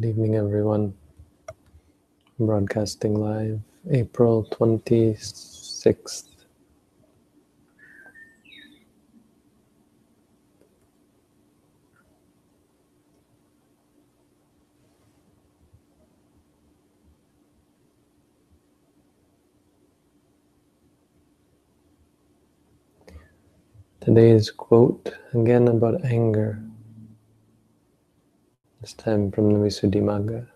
Good evening, everyone. I'm Broadcasting live, April 26th. Today's quote again about anger, this time from the Visuddhimagga.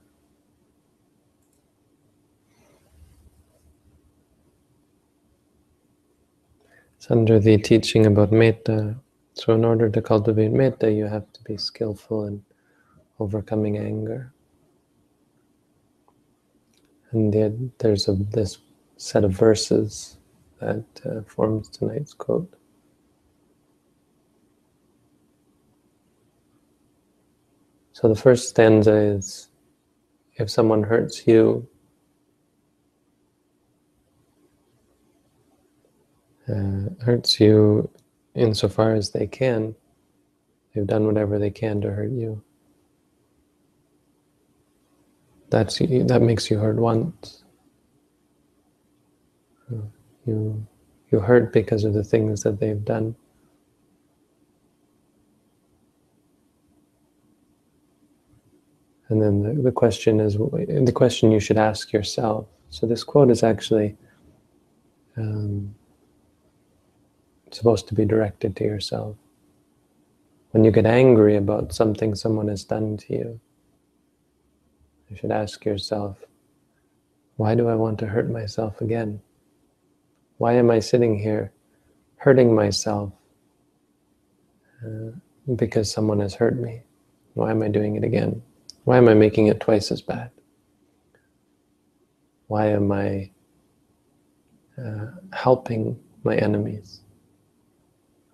It's under the teaching about metta. So, in order to cultivate metta, you have to be skillful in overcoming anger. And there's a, this set of verses that uh, forms tonight's quote. So the first stanza is if someone hurts you, uh, hurts you insofar as they can, they've done whatever they can to hurt you. That's that makes you hurt once. You you hurt because of the things that they've done. And then the, the question is the question you should ask yourself. So this quote is actually um, supposed to be directed to yourself. When you get angry about something someone has done to you, you should ask yourself, why do I want to hurt myself again? Why am I sitting here hurting myself uh, because someone has hurt me? Why am I doing it again? Why am I making it twice as bad? Why am I uh, helping my enemies?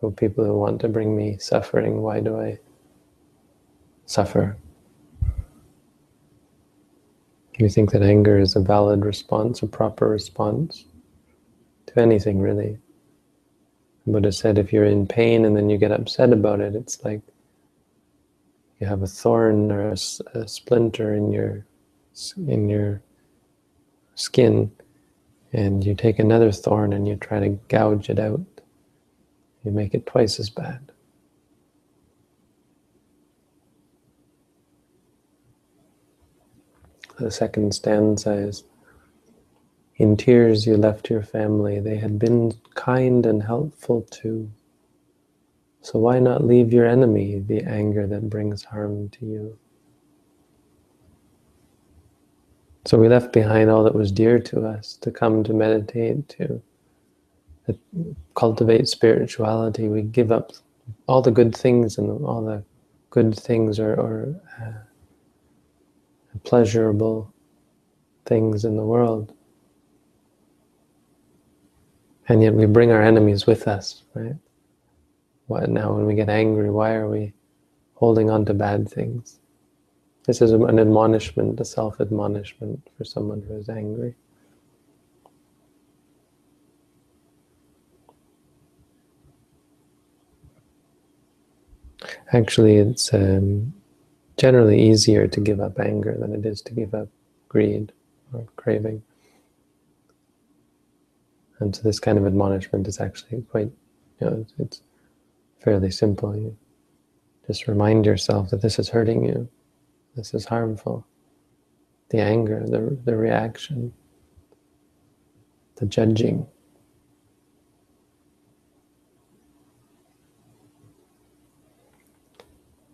Or people who want to bring me suffering, why do I suffer? You think that anger is a valid response, a proper response to anything really? The Buddha said if you're in pain and then you get upset about it, it's like you have a thorn or a, a splinter in your in your skin and you take another thorn and you try to gouge it out, you make it twice as bad. The second stanza is In tears you left your family, they had been kind and helpful too. So why not leave your enemy the anger that brings harm to you? So we left behind all that was dear to us to come to meditate, to cultivate spirituality. We give up all the good things and all the good things or, or uh, pleasurable things in the world. And yet we bring our enemies with us, right? Now when we get angry, why are we holding on to bad things? This is an admonishment, a self-admonishment for someone who is angry. Actually, it's um, generally easier to give up anger than it is to give up greed or craving. And so this kind of admonishment is actually quite, you know, it's fairly simple. You just remind yourself that this is hurting you, this is harmful. The anger, the, the reaction, the judging.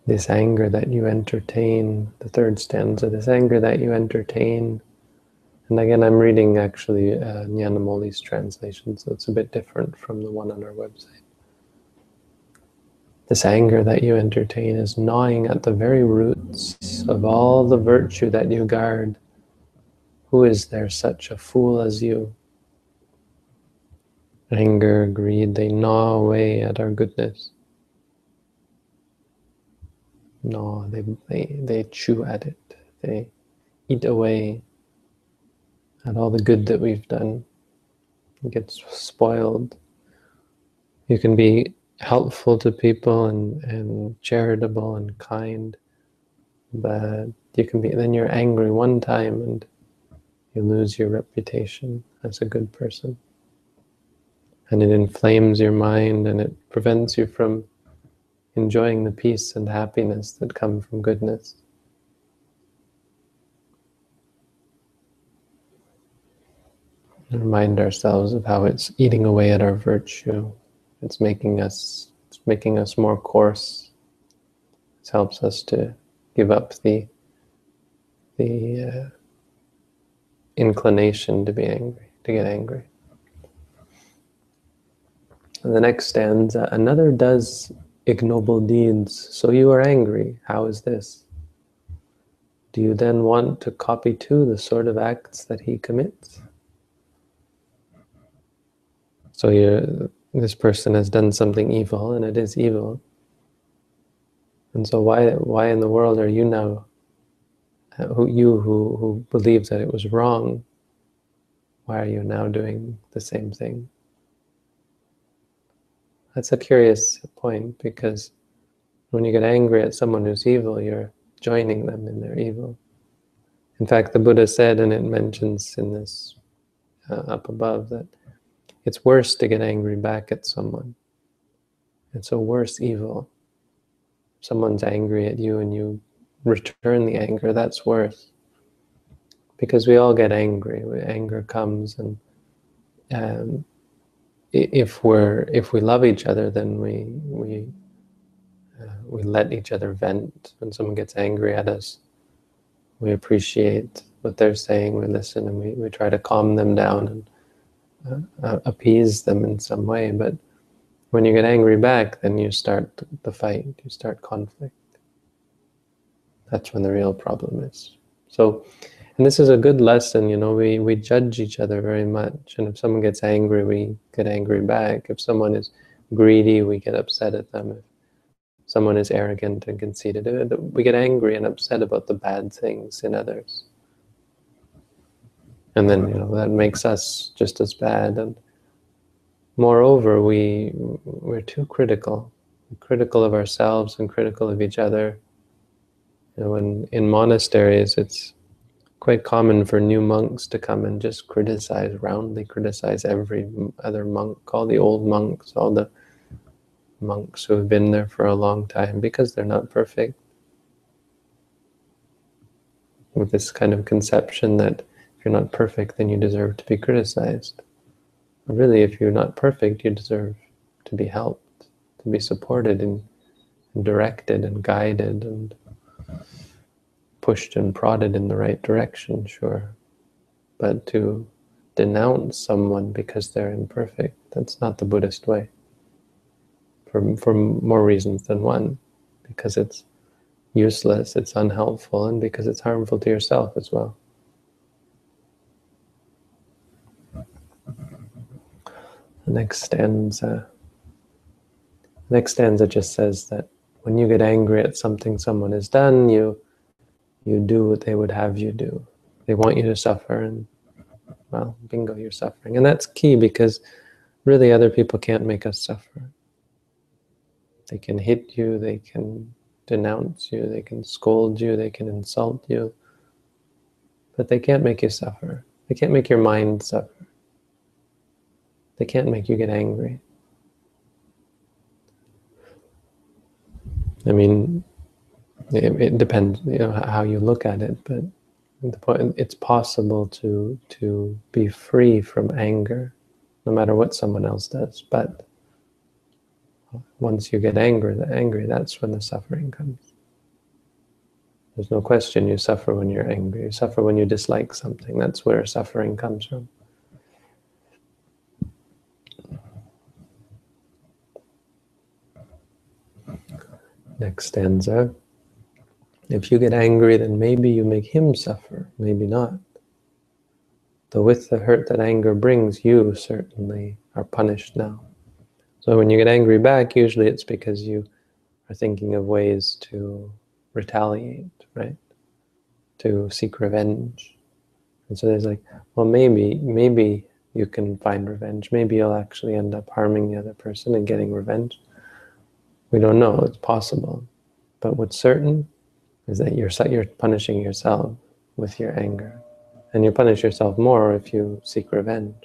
This anger that you entertain, the third stanza, this anger that you entertain. And again, I'm reading actually uh, Nyanamoli's translation, so it's a bit different from the one on our website. This anger that you entertain is gnawing at the very roots of all the virtue that you guard. Who is there such a fool as you? Anger, greed, they gnaw away at our goodness. Gnaw, they, they, they chew at it. They eat away at all the good that we've done. It gets spoiled. You can be helpful to people and, and charitable and kind, but you can be then you're angry one time and you lose your reputation as a good person. And it inflames your mind and it prevents you from enjoying the peace and happiness that come from goodness. Remind ourselves of how it's eating away at our virtue it's making us it's making us more coarse it helps us to give up the the uh, inclination to be angry, to get angry. And the next stanza, another does ignoble deeds, so you are angry. How is this? Do you then want to copy too the sort of acts that he commits? So you this person has done something evil, and it is evil. And so why, why in the world are you now, who, you who, who believe that it was wrong, why are you now doing the same thing? That's a curious point because when you get angry at someone who's evil, you're joining them in their evil. In fact, the Buddha said, and it mentions in this uh, up above, that it's worse to get angry back at someone. It's a worse evil someone's angry at you and you return the anger, that's worse. Because we all get angry. Anger comes, and um, if we're if we love each other, then we we uh, we let each other vent. When someone gets angry at us, we appreciate what they're saying. We listen, and we we try to calm them down and uh, appease them in some way. But when you get angry back, then you start the fight, you start conflict. That's when the real problem is. So, and this is a good lesson, you know, we, we judge each other very much. And if someone gets angry, we get angry back. If someone is greedy, we get upset at them. If someone is arrogant and conceited, uh, we get angry and upset about the bad things in others. And then, you know, that makes us just as bad. And Moreover, we, we're too critical, critical of ourselves and critical of each other. You know, in, monasteries, it's quite common for new monks to come and just criticize, roundly criticize every other monk, all the old monks, all the monks who have been there for a long time because they're not perfect. With this kind of conception that you're not perfect, then you deserve to be criticized really, if you're not perfect, you deserve to be helped, to be supported and, and directed and guided and pushed and prodded in the right direction, sure. But to denounce someone because they're imperfect, that's not the Buddhist way. For, for more reasons than one. Because it's useless, it's unhelpful, and because it's harmful to yourself as well. The next stanza, The next stanza just says that when you get angry at something someone has done, you you do what they would have you do. They want you to suffer, and well, bingo, you're suffering. And that's key because really other people can't make us suffer. They can hit you, they can denounce you, they can scold you, they can insult you, but they can't make you suffer. They can't make your mind suffer. They can't make you get angry. I mean, it, it depends, you know, how you look at it, but the point, it's possible to to be free from anger, no matter what someone else does. But once you get angry, the angry, that's when the suffering comes. There's no question you suffer when you're angry. You suffer when you dislike something. That's where suffering comes from. Next stanza. If you get angry, then maybe you make him suffer, maybe not. Though with the hurt that anger brings, you certainly are punished now. So when you get angry back, usually it's because you are thinking of ways to retaliate, right? To seek revenge. And so there's like, well, maybe, maybe you can find revenge. Maybe you'll actually end up harming the other person and getting revenge. We don't know, it's possible. But what's certain is that you're, you're punishing yourself with your anger. And you punish yourself more if you seek revenge.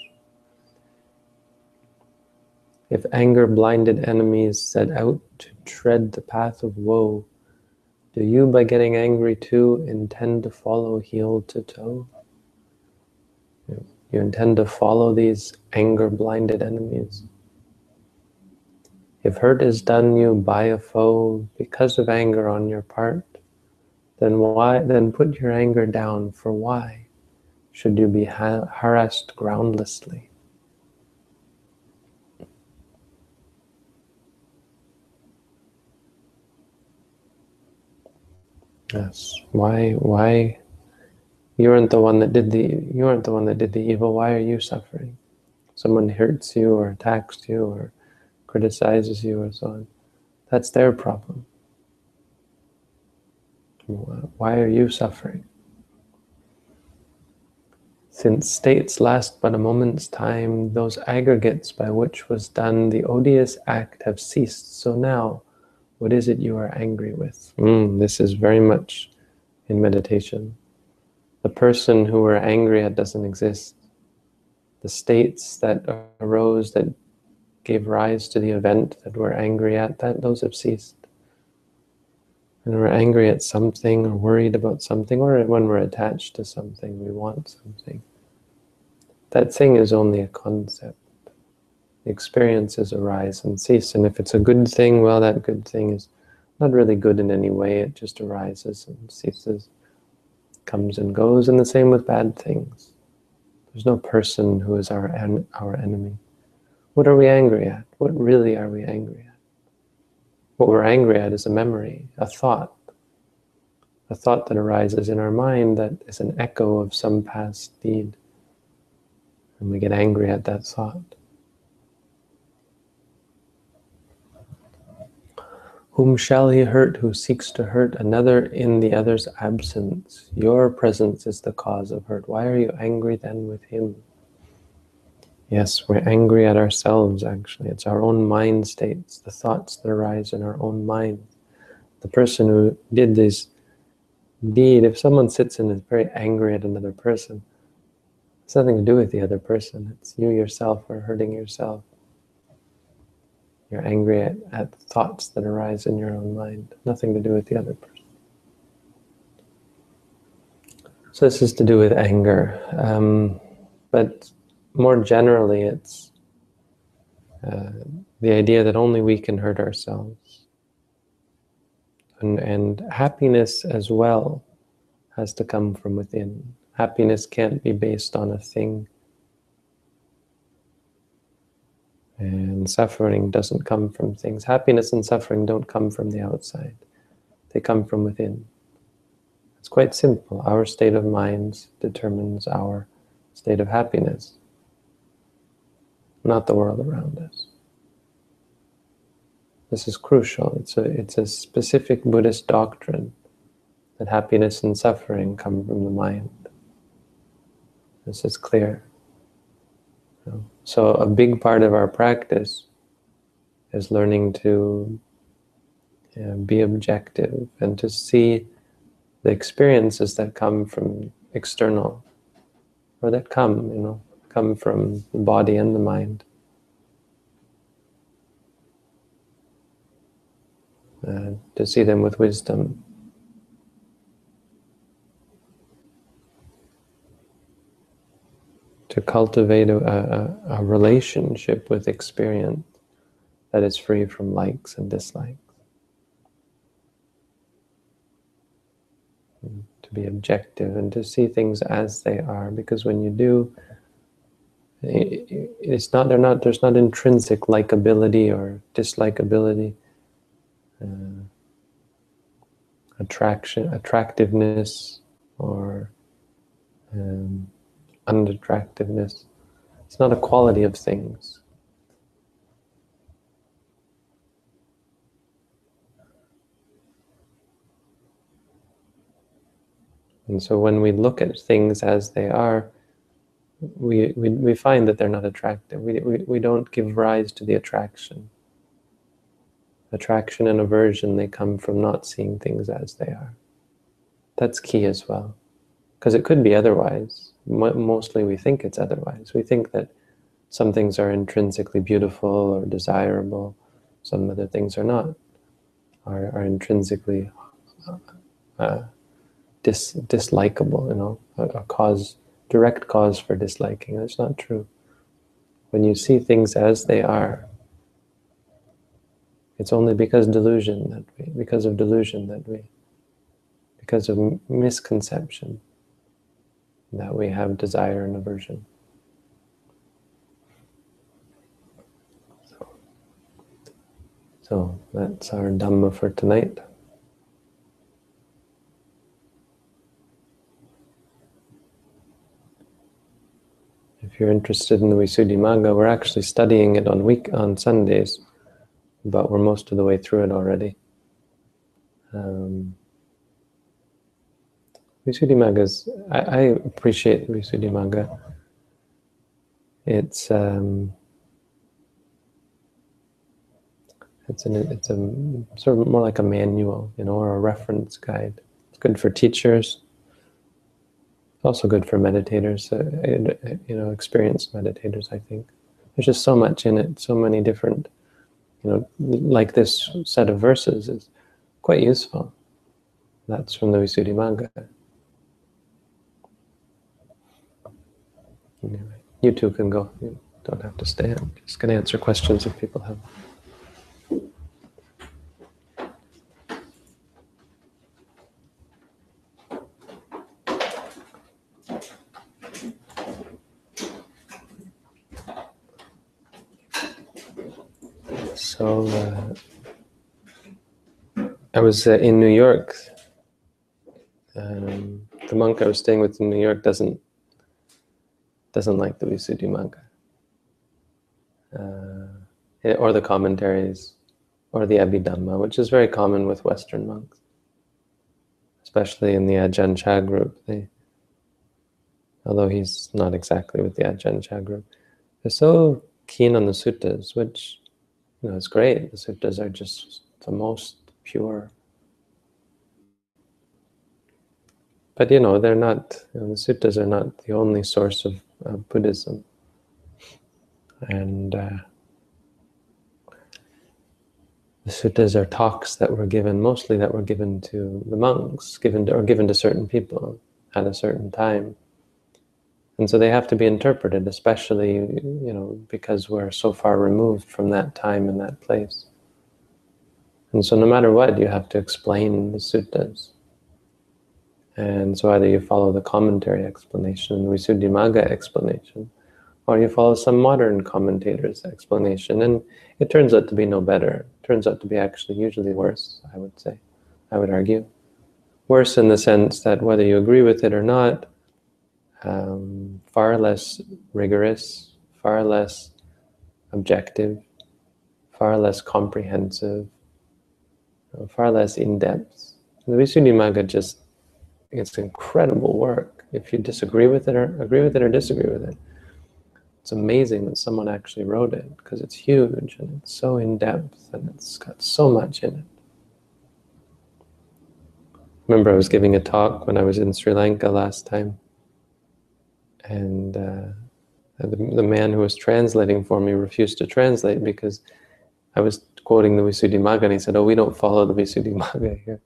If anger blinded enemies set out to tread the path of woe, do you, by getting angry too, intend to follow heel to toe? You intend to follow these anger blinded enemies. If hurt is done you by a foe because of anger on your part, then why then put your anger down for why should you be ha harassed groundlessly? Yes. Why why you weren't the one that did the you weren't the one that did the evil. Why are you suffering? Someone hurts you or attacks you or criticizes you or so on. That's their problem. Why are you suffering? Since states last but a moment's time, those aggregates by which was done the odious act have ceased. So now, what is it you are angry with? Mm, this is very much in meditation. The person who we're angry at doesn't exist. The states that arose, that gave rise to the event that we're angry at, that those have ceased. And we're angry at something or worried about something, or when we're attached to something, we want something. That thing is only a concept. The experiences arise and cease. And if it's a good thing, well, that good thing is not really good in any way. It just arises and ceases comes and goes, and the same with bad things. There's no person who is our, en our enemy. What are we angry at? What really are we angry at? What we're angry at is a memory, a thought, a thought that arises in our mind that is an echo of some past deed. And we get angry at that thought. Whom shall he hurt who seeks to hurt another in the other's absence? Your presence is the cause of hurt. Why are you angry then with him? Yes, we're angry at ourselves, actually. It's our own mind states, the thoughts that arise in our own mind. The person who did this deed, if someone sits and is very angry at another person, it's nothing to do with the other person. It's you yourself are hurting yourself. You're angry at, at thoughts that arise in your own mind, nothing to do with the other person. So this is to do with anger. Um, but more generally, it's uh, the idea that only we can hurt ourselves. And, and happiness as well has to come from within. Happiness can't be based on a thing And suffering doesn't come from things. Happiness and suffering don't come from the outside. They come from within. It's quite simple. Our state of mind determines our state of happiness, not the world around us. This is crucial. It's a, it's a specific Buddhist doctrine that happiness and suffering come from the mind. This is clear. So a big part of our practice is learning to be objective and to see the experiences that come from external or that come, you know, come from the body and the mind. Uh, to see them with wisdom. to cultivate a, a, a, relationship with experience that is free from likes and dislikes. And to be objective and to see things as they are, because when you do, it's not, they're not, there's not intrinsic likability or dislikability, uh, attraction, attractiveness, or um, unattractiveness. It's not a quality of things. And so when we look at things as they are, we, we, we find that they're not attractive. We, we, we don't give rise to the attraction. Attraction and aversion, they come from not seeing things as they are. That's key as well. Because it could be otherwise. Mostly we think it's otherwise. We think that some things are intrinsically beautiful or desirable, some other things are not, are, are intrinsically uh, dis, dislikable, you know, a, a cause, direct cause for disliking. That's not true. When you see things as they are, it's only because delusion that we, because of delusion that we, because of misconception, that we have desire and aversion. So, so that's our Dhamma for tonight. If you're interested in the Visuddhimagga, we're actually studying it on week on Sundays but we're most of the way through it already. Um, Visuddhimagga is, I, I appreciate Visuddhimagga. It's, um, it's, an, it's a sort of more like a manual, you know, or a reference guide. It's good for teachers, also good for meditators, uh, you know, experienced meditators, I think. There's just so much in it, so many different you know, like this set of verses is quite useful. That's from the Visuddhimagga. Anyway, you two can go. You don't have to stay. I'm just going to answer questions if people have. So uh, I was uh, in New York. Um, the monk I was staying with in New York doesn't doesn't like the Visuddhimagga, uh, or the commentaries, or the Abhidhamma, which is very common with Western monks, especially in the Ajahn Chah group. They, although he's not exactly with the Ajahn Chah group, they're so keen on the suttas, which you know, it's great. The suttas are just the most pure. But you know, they're not, you know, the suttas are not the only source of uh, Buddhism. And uh, the suttas are talks that were given, mostly that were given to the monks, given to, or given to certain people at a certain time. And so they have to be interpreted, especially, you know, because we're so far removed from that time and that place. And so no matter what, you have to explain the suttas. And so either you follow the commentary explanation, the Visuddhimagga explanation, or you follow some modern commentator's explanation. And it turns out to be no better. It turns out to be actually usually worse, I would say, I would argue. Worse in the sense that whether you agree with it or not, um, far less rigorous, far less objective, far less comprehensive, far less in-depth. The Visuddhimagga just, it's incredible work. If you disagree with it or agree with it or disagree with it, it's amazing that someone actually wrote it because it's huge and it's so in-depth and it's got so much in it. remember I was giving a talk when I was in Sri Lanka last time and uh, the, the man who was translating for me refused to translate because I was quoting the Visuddhimagga and he said, oh, we don't follow the Visuddhimagga here.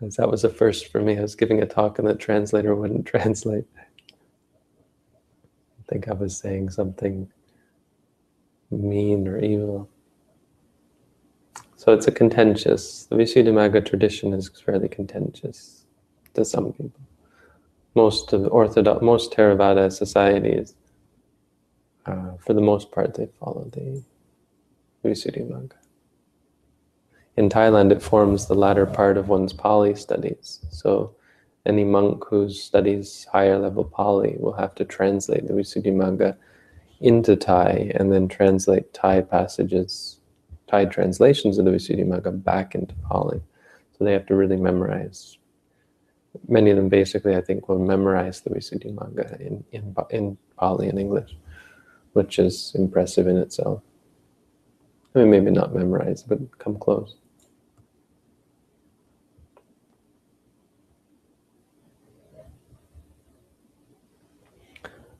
That was a first for me. I was giving a talk and the translator wouldn't translate. I think I was saying something mean or evil. So it's a contentious, the Visuddhimagga tradition is fairly contentious to some people most of Orthodox, most Theravada societies, uh, for the most part, they follow the Visuddhimagga. In Thailand, it forms the latter part of one's Pali studies. So any monk who studies higher level Pali will have to translate the Visuddhimagga into Thai and then translate Thai passages, Thai translations of the Visuddhimagga back into Pali. So they have to really memorize many of them basically, I think, will memorize the Visuddhimagga in, in, in Pali and English, which is impressive in itself. I mean, maybe not memorize, but come close.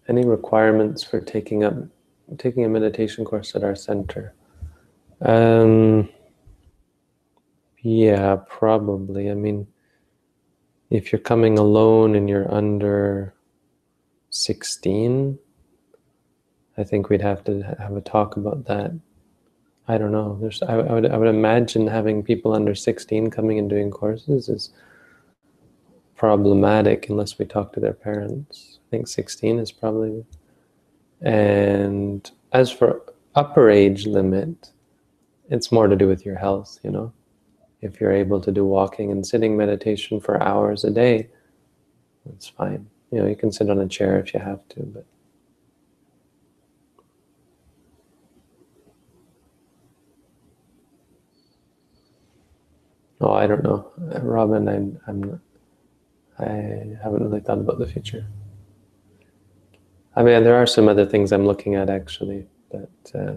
Any requirements for taking up taking a meditation course at our center? Um, yeah, probably. I mean, if you're coming alone and you're under 16, I think we'd have to have a talk about that. I don't know. There's, I, I, would, I would imagine having people under 16 coming and doing courses is problematic unless we talk to their parents. I think 16 is probably. And as for upper age limit, it's more to do with your health, you know. If you're able to do walking and sitting meditation for hours a day, that's fine. You know, you can sit on a chair if you have to, but Oh, I don't know, Robin. I'm, I'm, I haven't really thought about the future. I mean, there are some other things I'm looking at actually, but uh,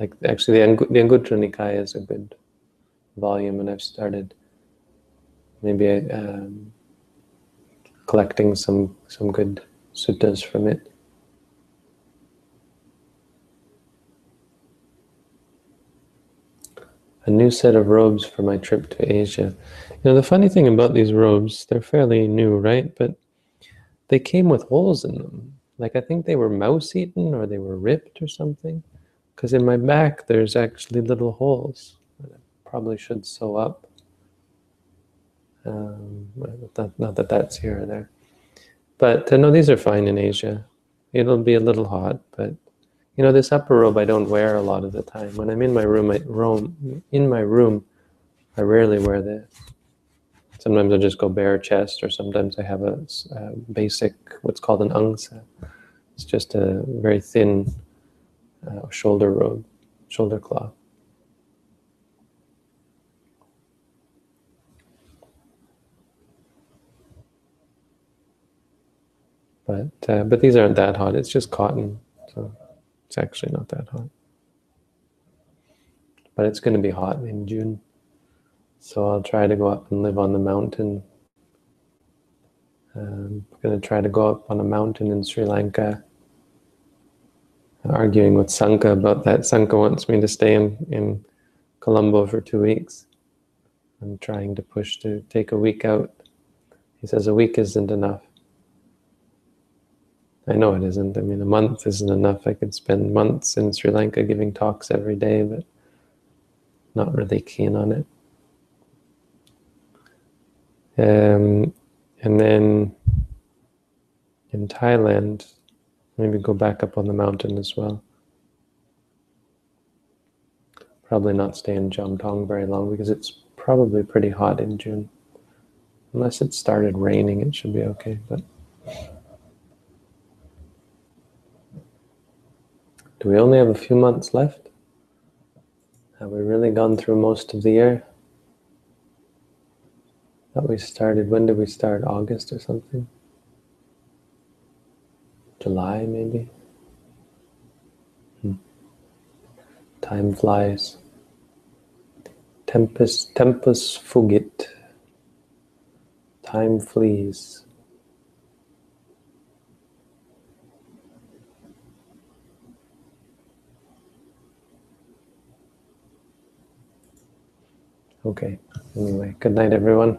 like actually, the, Ang the Anguttara Nikaya is a good volume, and I've started maybe um, collecting some some good suttas from it. a new set of robes for my trip to Asia. You know, the funny thing about these robes, they're fairly new, right? But they came with holes in them. Like I think they were mouse eaten or they were ripped or something. Because in my back, there's actually little holes that I probably should sew up. Um, not, not, that that's here or there. But uh, no, these are fine in Asia. It'll be a little hot, but you know, this upper robe I don't wear a lot of the time. When I'm in my room, I roam in my room. I rarely wear this. Sometimes I just go bare chest, or sometimes I have a, a basic, what's called an angsa. It's just a very thin uh, shoulder robe, shoulder cloth. But uh, but these aren't that hot. It's just cotton, so. It's actually not that hot. But it's going to be hot in June. So I'll try to go up and live on the mountain. Um, I'm going to try to go up on a mountain in Sri Lanka. Arguing with Sanka about that. Sanka wants me to stay in, in Colombo for two weeks. I'm trying to push to take a week out. He says a week isn't enough. I know it isn't. I mean, a month isn't enough. I could spend months in Sri Lanka giving talks every day, but not really keen on it. Um, and then in Thailand, maybe go back up on the mountain as well. Probably not stay in Chom Tong very long because it's probably pretty hot in June. Unless it started raining, it should be okay. But Do we only have a few months left? Have we really gone through most of the year? That we started, when did we start? August or something? July, maybe? Hmm. Time flies. Tempus, tempus fugit. Time flees. Okay. Anyway, good night, everyone.